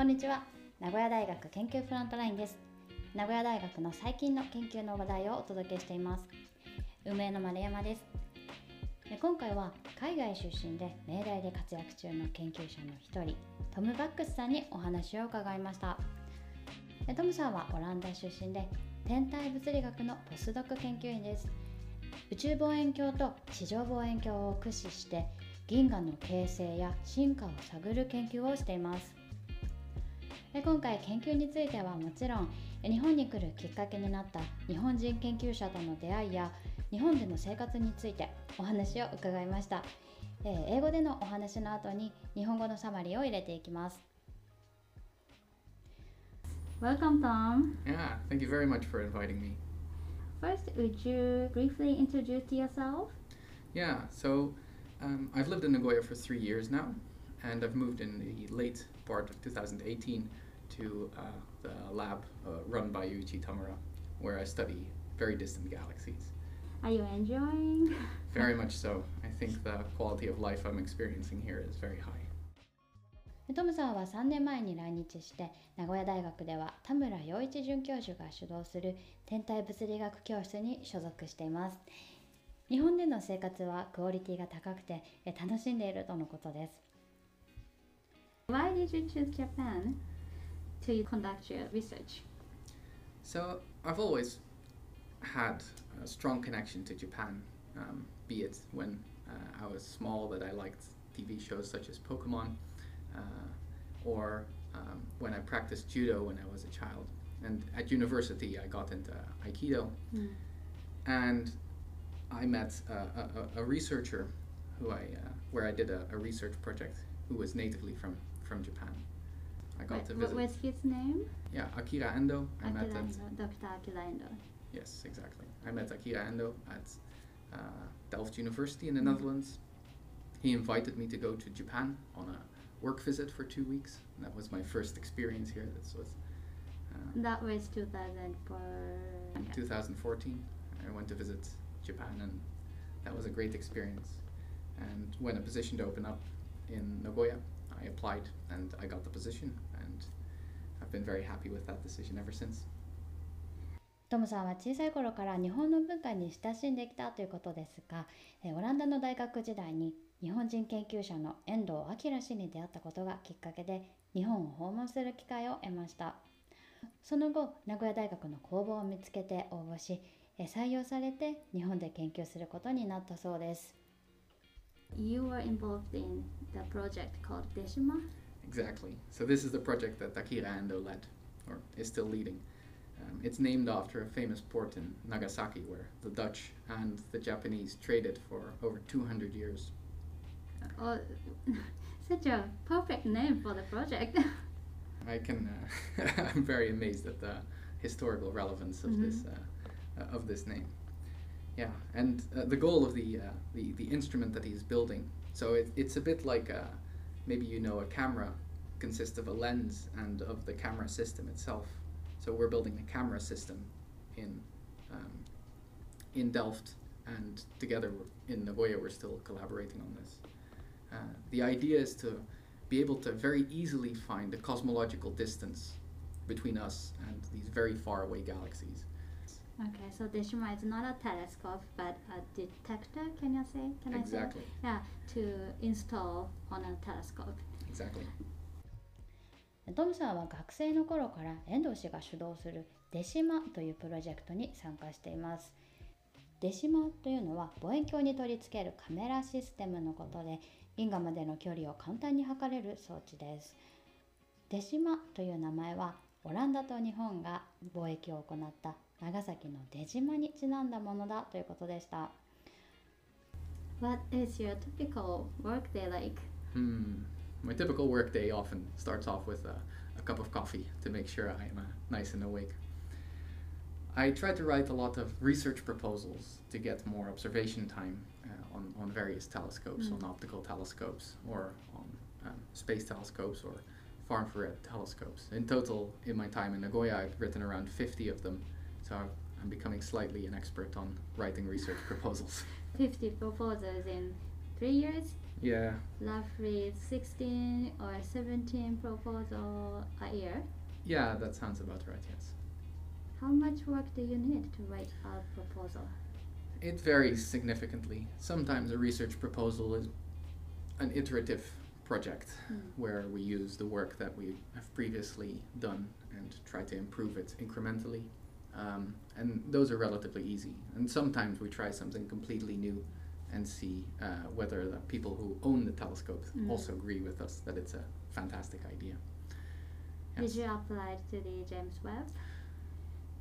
こんにちは。名古屋大学研究フロントラインです。名古屋大学の最近の研究の話題をお届けしています。運営の丸山です。今回は海外出身で命題で活躍中の研究者の一人トム・バックスさんにお話を伺いました。トムさんはオランダ出身で天体物理学のポスドク研究員です。宇宙望遠鏡と地上望遠鏡を駆使して銀河の形成や進化を探る研究をしています。今回研究についてはもちろん日本に来るきっかけになった日本人研究者との出会いや日本での生活についてお話を伺いました英語でのお話の後に日本語のサマリーを入れていきます Welcome Tom Yeah, thank you very much for inviting me First, would you briefly introduce yourself? Yeah, so um, I've lived in Nagoya for three years now and I've moved in the late part of 2018 to uh, the lab uh, run by Yoichi Tamura, where I study very distant galaxies. Are you enjoying? very much so. I think the quality of life I'm experiencing here is very high. トムさんは3年前に来日して名古屋大学では田村陽一准教授が主導する天体物理学教室に所属しています日本での生活はクオリティが高くて楽しんでいるとのことです why did you choose Japan to conduct your research? So, I've always had a strong connection to Japan, um, be it when uh, I was small that I liked TV shows such as Pokemon, uh, or um, when I practiced judo when I was a child. And at university, I got into Aikido. Mm. And I met a, a, a researcher who I, uh, where I did a, a research project who was natively from from Japan. I got Wait, to visit. What was his name? Yeah, Akira Endo. I Akira met Endo, Dr. Akira Endo. Yes, exactly. I met Akira Endo at uh, Delft University in the mm. Netherlands. He invited me to go to Japan on a work visit for two weeks. And that was my first experience here. This was. Uh, that was 2004. 2014. I went to visit Japan, and that was a great experience. And when a position opened up in Nagoya, I applied and I got the position and I've been very happy with that decision ever since. トムさんは小さい頃から日本の文化に親しんできたということですが、オランダの大学時代に日本人研究者の遠藤明氏に出会ったことがきっかけで日本を訪問する機会を得ました。その後、名古屋大学の工房を見つけて応募し、採用されて日本で研究することになったそうです。You were involved in the project called Deshima? Exactly. So this is the project that Akira Endo led, or is still leading. Um, it's named after a famous port in Nagasaki where the Dutch and the Japanese traded for over 200 years. Oh, such a perfect name for the project. I can. Uh, I'm very amazed at the historical relevance of mm-hmm. this uh, uh, of this name. Yeah, and uh, the goal of the, uh, the the instrument that he's building. So it, it's a bit like a, maybe you know a camera consists of a lens and of the camera system itself. So we're building a camera system in um, in Delft, and together in Nagoya we're still collaborating on this. Uh, the idea is to be able to very easily find the cosmological distance between us and these very far away galaxies. Okay, so Deshima is not a telescope, but a detector. Can you say? Can exactly. I say? Yeah, to install on a telescope. Exactly. トムさんは学生の頃から遠藤氏が主導するデシマというプロジェクトに参加しています。デシマというのは望遠鏡に取り付けるカメラシステムのことで銀河までの距離を簡単に測れる装置です。デシマという名前はオランダと日本が貿易を行った長崎の出島にちなんだものだということでした。What is your typical workday like? Hmm. My typical workday often starts off with a, a cup of coffee to make sure I am uh, nice and awake. I try to write a lot of research proposals to get more observation time uh, on, on various telescopes, mm. on optical telescopes, or on um, space telescopes, or far infrared telescopes. In total, in my time in Nagoya, I've written around 50 of them so I'm becoming slightly an expert on writing research proposals. 50 proposals in three years, Yeah, roughly 16 or 17 proposal a year. yeah, that sounds about right. Yes. How much work do you need to write a proposal? It varies significantly. Sometimes a research proposal is an iterative project Mm. where we use the work that we have previously done and try to improve it incrementally. Um, and those are relatively easy. And sometimes we try something completely new and see uh, whether the people who own the telescopes Mm. also agree with us that it's a fantastic idea. Did you apply to the James Webb?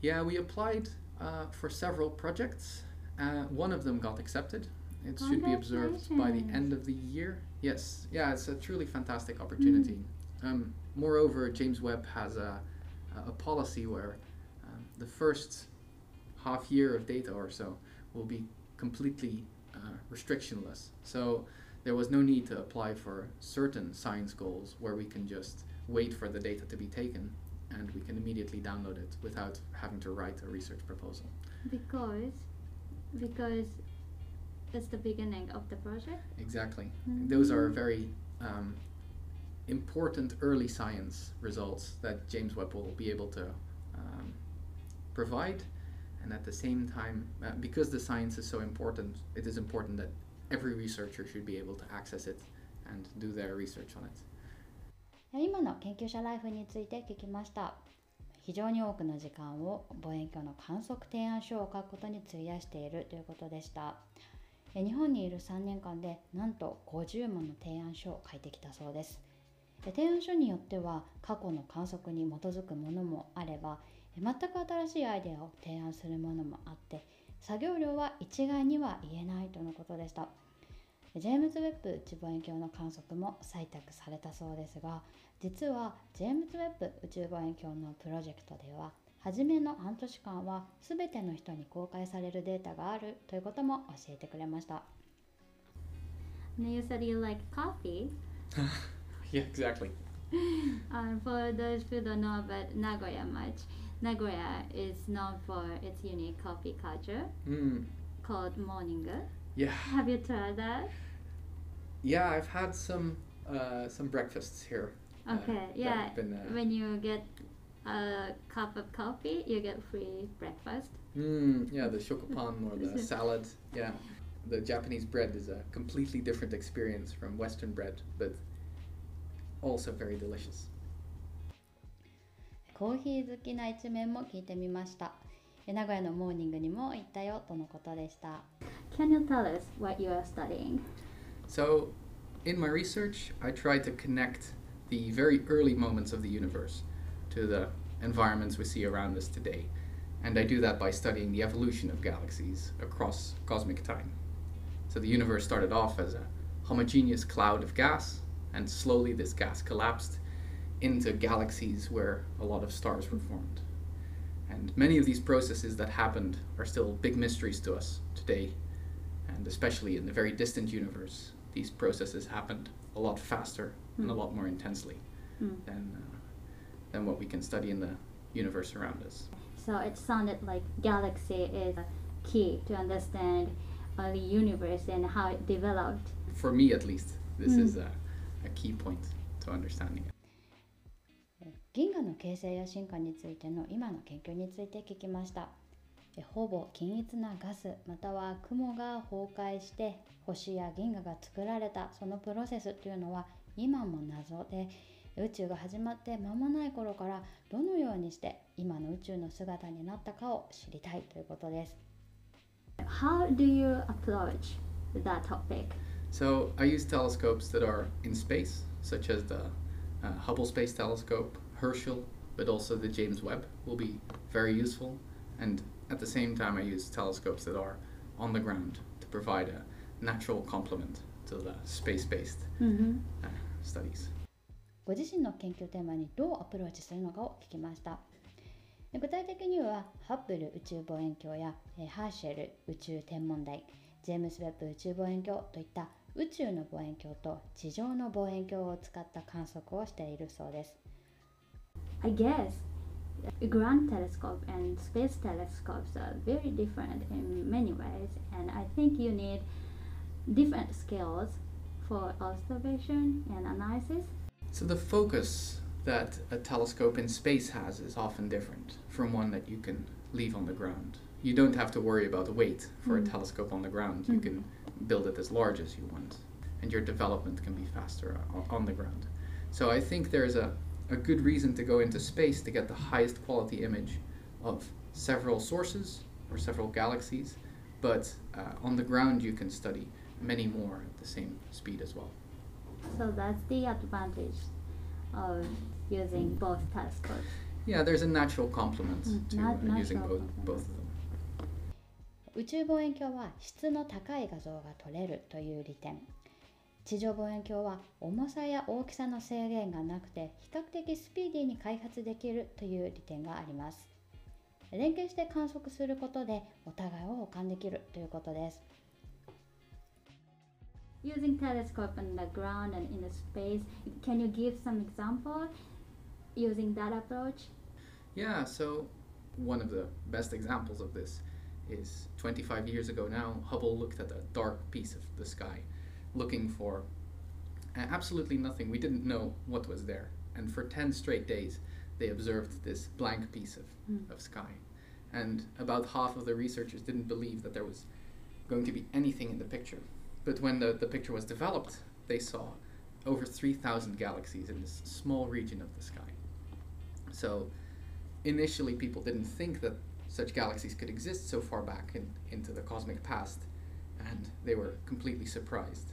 Yeah, we applied uh, for several projects. Uh, one of them got accepted. It should be observed by the end of the year. Yes, yeah, it's a truly fantastic opportunity. Um, moreover, James Webb has a, a policy where the first half year of data or so will be completely uh, restrictionless. So there was no need to apply for certain science goals where we can just wait for the data to be taken and we can immediately download it without having to write a research proposal. Because because it's the beginning of the project. Exactly. Those are Mm. very um, important early science results that James Webb will be able to um, provide. And at the same time, uh, because the science is so important, it is important that every researcher should be able to access it and do their research on it. 今の研究者ライフについて聞きました非常に多くの時間を望遠鏡の観測提案書を書くことに費やしているということでした日本にいる3年間でなんと50もの提案書を書いてきたそうです提案書によっては過去の観測に基づくものもあれば全く新しいアイデアを提案するものもあって作業量は一概には言えないとのことでした。ジェームズ・ウェッブ宇宙望遠鏡の観測も採択されたそうですが実はジェームズ・ウェッブ宇宙望遠鏡のプロジェクトでは初めの半年間は全ての人に公開されるデータがあるということも教えてくれました。You said you like coffee. Yeah, exactly. And for those who don't know about Nagoya much, Nagoya is known for its unique coffee culture Mm, called morning. yeah. Have you tried that? Yeah, I've had some uh, some breakfasts here. uh, Okay, that yeah. Been, uh, When you get a cup of coffee, you get free breakfast. Mm, yeah, the shokupan or the salad. Yeah, the Japanese bread is a completely different experience from Western bread, but also very delicious. コーヒー好きな一面も聞いてみました。え名古屋のモーニングにも行ったよとのことでした。Can you tell us what you are studying? So, in my research, I try to connect the very early moments of the universe to the environments we see around us today. And I do that by studying the evolution of galaxies across cosmic time. So, the universe started off as a homogeneous cloud of gas, and slowly this gas collapsed into galaxies where a lot of stars were formed. And many of these processes that happened are still big mysteries to us today, and especially in the very distant universe, these processes happened a lot faster and a Hmm. lot more intensely Hmm. than, uh, than what we can study in the universe around us. So it sounded like galaxy is a key to understand the universe and how it developed. For me, at least, this Hmm. is a, a key point to understanding it. 銀河の形成や進化についての今の研究について聞きましたえほぼ均一なガスまたは雲が崩壊して星や銀河が作られたそのプロセスというのは今も謎で宇宙が始まって間もない頃からどのようにして今の宇宙の姿になったかを知りたいということです How do you approach that topic? So I use telescopes that are in space, such as the uh, Hubble Space Telescope, Herschel, but also the James Webb will be very useful. And at the same time, I use telescopes that are on the ground to provide a natural complement to the space-based uh, studies. ご自身の研究テーマにどうアプローチするのかを聞きましたで具体的にはハッブル宇宙望遠鏡やえーハーシェル宇宙天文台ジェームス・ウェッブ宇宙望遠鏡といった宇宙の望遠鏡と地上の望遠鏡を使った観測をしているそうです I guess ground telescope and space telescopes are very different in many ways and I think you need different skills for observation and analysis. So the focus that a telescope in space has is often different from one that you can leave on the ground. You don't have to worry about the weight for Mm. a telescope on the ground. You Mm. can build it as large as you want, and your development can be faster on the ground. So I think there's a, a good reason to go into space to get the highest quality image of several sources or several galaxies, but uh, on the ground you can study many more at the same speed as well. So that's the advantage of using both telescopes. Yeah, there's a natural complement Mm, to na- uh, using natural both complement. both of them. 宇宙望遠鏡は質の高い画像が撮れるという利点 地上望遠鏡は重さや大きさの制限がなくて比較的スピーディーに開発できるという利点があります連携して観測することでお互いを補完できるということです Using telescope on the ground and in the space, can you give some example using that approach? Yeah, so one of the best examples of this is 25 years ago now, Hubble looked at a dark piece of the sky looking for absolutely nothing. We didn't know what was there. And for 10 straight days, they observed this blank piece of, Mm. of sky. And about half of the researchers didn't believe that there was going to be anything in the picture. But when the, the picture was developed, they saw over 3,000 galaxies in this small region of the sky. So initially, people didn't think that such galaxies could exist so far back in, into the cosmic past, and they were completely surprised.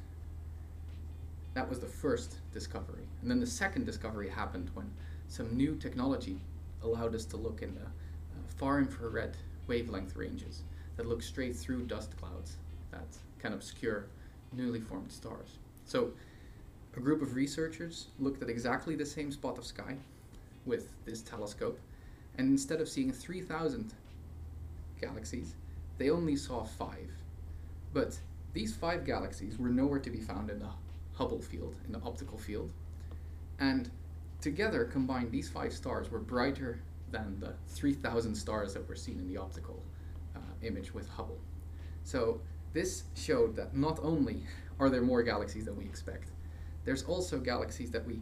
That was the first discovery. And then the second discovery happened when some new technology allowed us to look in the uh, far infrared wavelength ranges that look straight through dust clouds that can obscure newly formed stars. So, a group of researchers looked at exactly the same spot of sky with this telescope, and instead of seeing 3,000 galaxies, they only saw five. But these five galaxies were nowhere to be found in the Hubble field, in the optical field, and together combined, these five stars were brighter than the 3,000 stars that were seen in the optical uh, image with Hubble. So this showed that not only are there more galaxies than we expect, there's also galaxies that we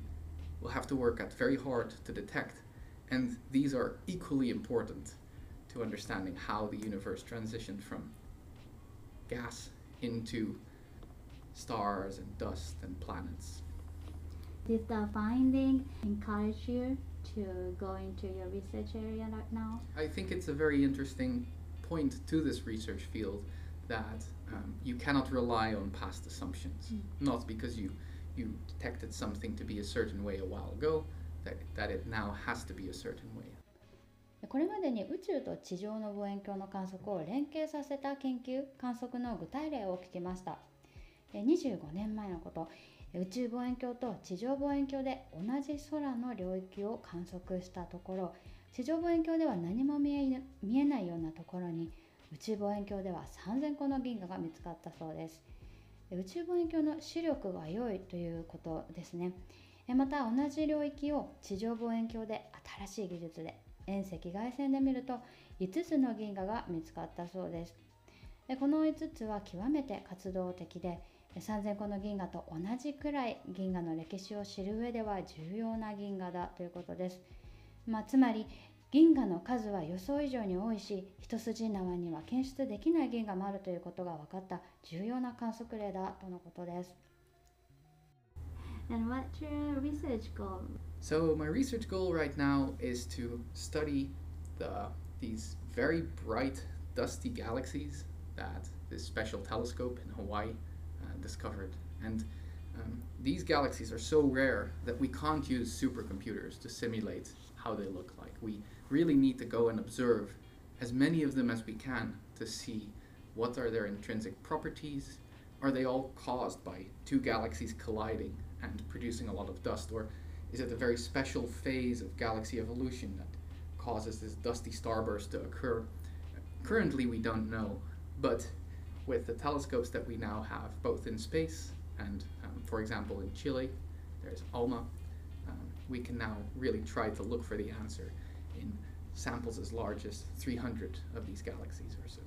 will have to work at very hard to detect, and these are equally important to understanding how the universe transitioned from gas into stars and dust and planets. Did the finding encourage you to go into your research area right now? I think it's a very interesting point to this research field that um, you cannot rely on past assumptions. Mm. Not because you you detected something to be a certain way a while ago, that, that it now has to be a certain way. これまでに宇宙と地上の望遠鏡の観測を連携させた研究観測の具体例を聞きましたえ 25年前のこと。宇宙望遠鏡と地上望遠鏡で同じ空の領域を観測したところ。地上望遠鏡では何も見え見えないようなところに宇宙望遠鏡では3000個の銀河が見つかったそうです。宇宙望遠鏡の視力が良いということですね。また同じ領域を地上望遠鏡で新しい技術で遠赤外線で見ると5つの銀河が見つかったそうです。この5つは極めて活動的で3000個の銀河と同じくらい銀河の歴史を知る上では重要な銀河だということです、まあ、つまり銀河の数は予想以上に多いし一筋縄には検出できない銀河もあるということが分かった重要な観測例だとのことです And what's your research goal? So my research goal right now is to study the these very bright dusty galaxies that this special telescope in Hawaii uh, discovered. And um, these galaxies are so rare that we can't use supercomputers to simulate how they look like. We really need to go and observe as many of them as we can to see what are their intrinsic properties. Are they all caused by two galaxies colliding and producing a lot of dust, or is it a very special phase of galaxy evolution that causes this dusty starburst to occur? Currently, we don't know, but with the telescopes that we now have, both in space and, um, for example, in Chile, there's ALMA, um, we can now really try to look for the answer in samples as large as 300 of these galaxies or so.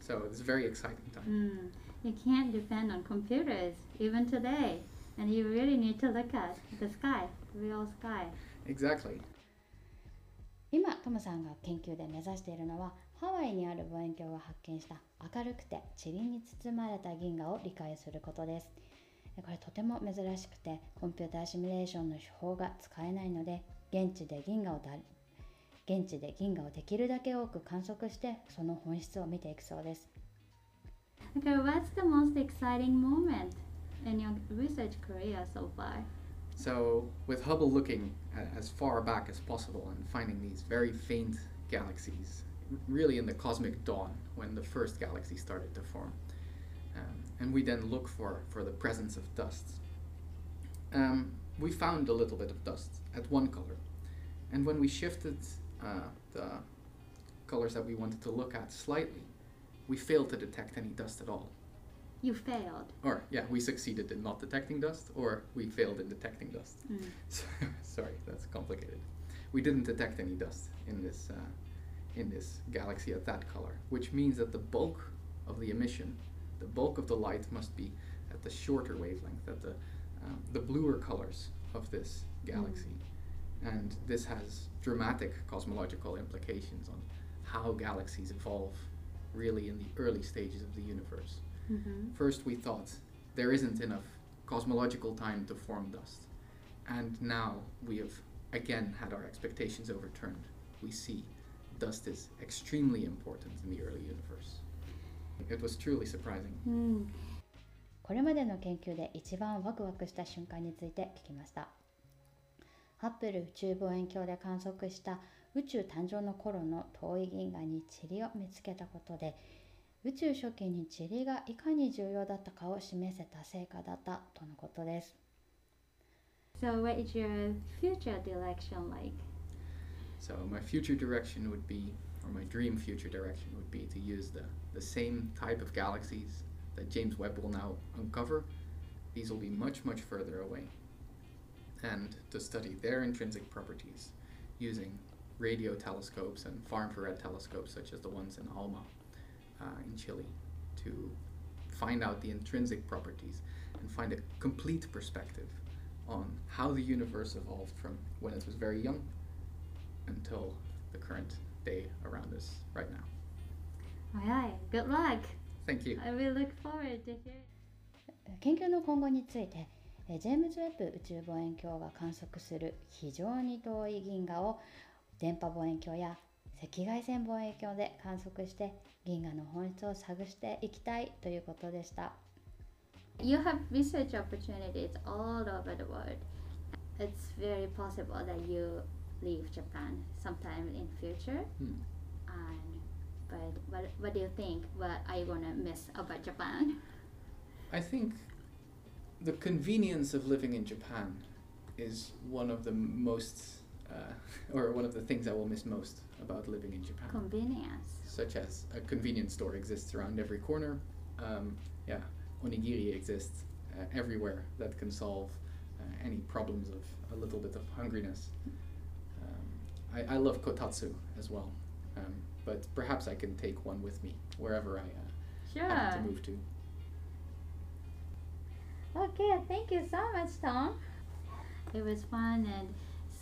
So it's a very exciting time. うん、You can't depend on computers even today, and you really need to look at the sky, the real sky. Exactly. 今トムさんが研究で目指しているのはハワイにある望遠鏡が発見した明るくて塵に包まれた銀河を理解することですこれとても珍しくてコンピューターシミュレーションの手法が使えないので現地で銀河をだ現地で銀河をできるだけ多く観測してその本質を見ていくそうです Okay, what's the most exciting moment in your research career so far? So, with Hubble looking as far back as possible and finding these very faint galaxies, really in the cosmic dawn when the first galaxy started to form, um, and we then look for, for the presence of dust. Um, we found a little bit of dust at one color, and when we shifted uh, the colors that we wanted to look at slightly, we failed to detect any dust at all. You failed. Or, yeah, we succeeded in not detecting dust, or we failed in detecting dust. Sorry, that's complicated. We didn't detect any dust in this uh, in this galaxy at that color, which means that the bulk of the emission, the bulk of the light, must be at the shorter wavelength, at the um, the bluer colors of this galaxy, and this has dramatic cosmological implications on how galaxies evolve, really in the early stages of the universe. Mm-hmm. First, we thought there isn't enough cosmological time to form dust. And now we have again had our expectations overturned. We see dust is extremely important in the early universe. It was truly surprising. うん、これまでの研究で一番ワクワクした瞬間について聞きましたハッブル宇宙望遠鏡で観測した宇宙誕生の頃の遠い銀河に塵を見つけたことで宇宙初期に塵がいかに重要だったかを示せた成果だったとのことです。So what is your future direction like? So my future direction would be, or my dream future direction would be to use the, the same type of galaxies that James Webb will now uncover. These will be much, much further away. And to study their intrinsic properties using radio telescopes and far infrared telescopes such as the ones in ALMA. in Chile, to find out the intrinsic properties and find a complete perspective on how the universe evolved from when it was very young until the current day around us right now. Alright, good luck! Thank you. I will look forward to hear 研究の今後についてえージェームズ・ウェッブ宇宙望遠鏡が観測する非常に遠い銀河を電波望遠鏡や 赤外線望遠鏡で観測して銀河の本質を探していきたいということでした。You have research opportunities all over the world. It's very possible that you leave Japan sometime in future. Hmm. And but what what do you think? What are you gonna miss about Japan? I think the convenience of living in Japan is one of the most, uh, or one of the things I will miss most about living in Japan. Convenience. Such as a convenience store exists around every corner. Um, yeah, onigiri exists uh, everywhere that can solve uh, any problems of a little bit of hungriness. Um, I, I love kotatsu as well, um, but perhaps I can take one with me wherever I uh, happen to move to. Okay, thank you so much, Tom. It was fun and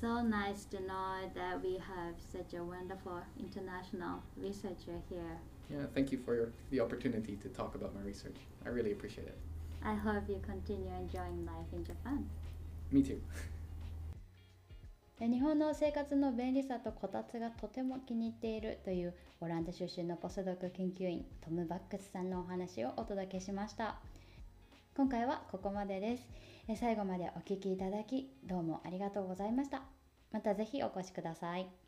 so nice to know that we have such a wonderful international researcher here. Yeah, thank you for your, the opportunity to talk about my research. I really appreciate it. I hope you continue enjoying life in Japan. Me too. 日本の生活の便利さとこたつがとても気に入っているというオランダ出身のポスドク研究員トム・バックスさんのお話をお届けしました今回はここまでですえ最後までお聴きいただきどうもありがとうございました。また是非お越しください。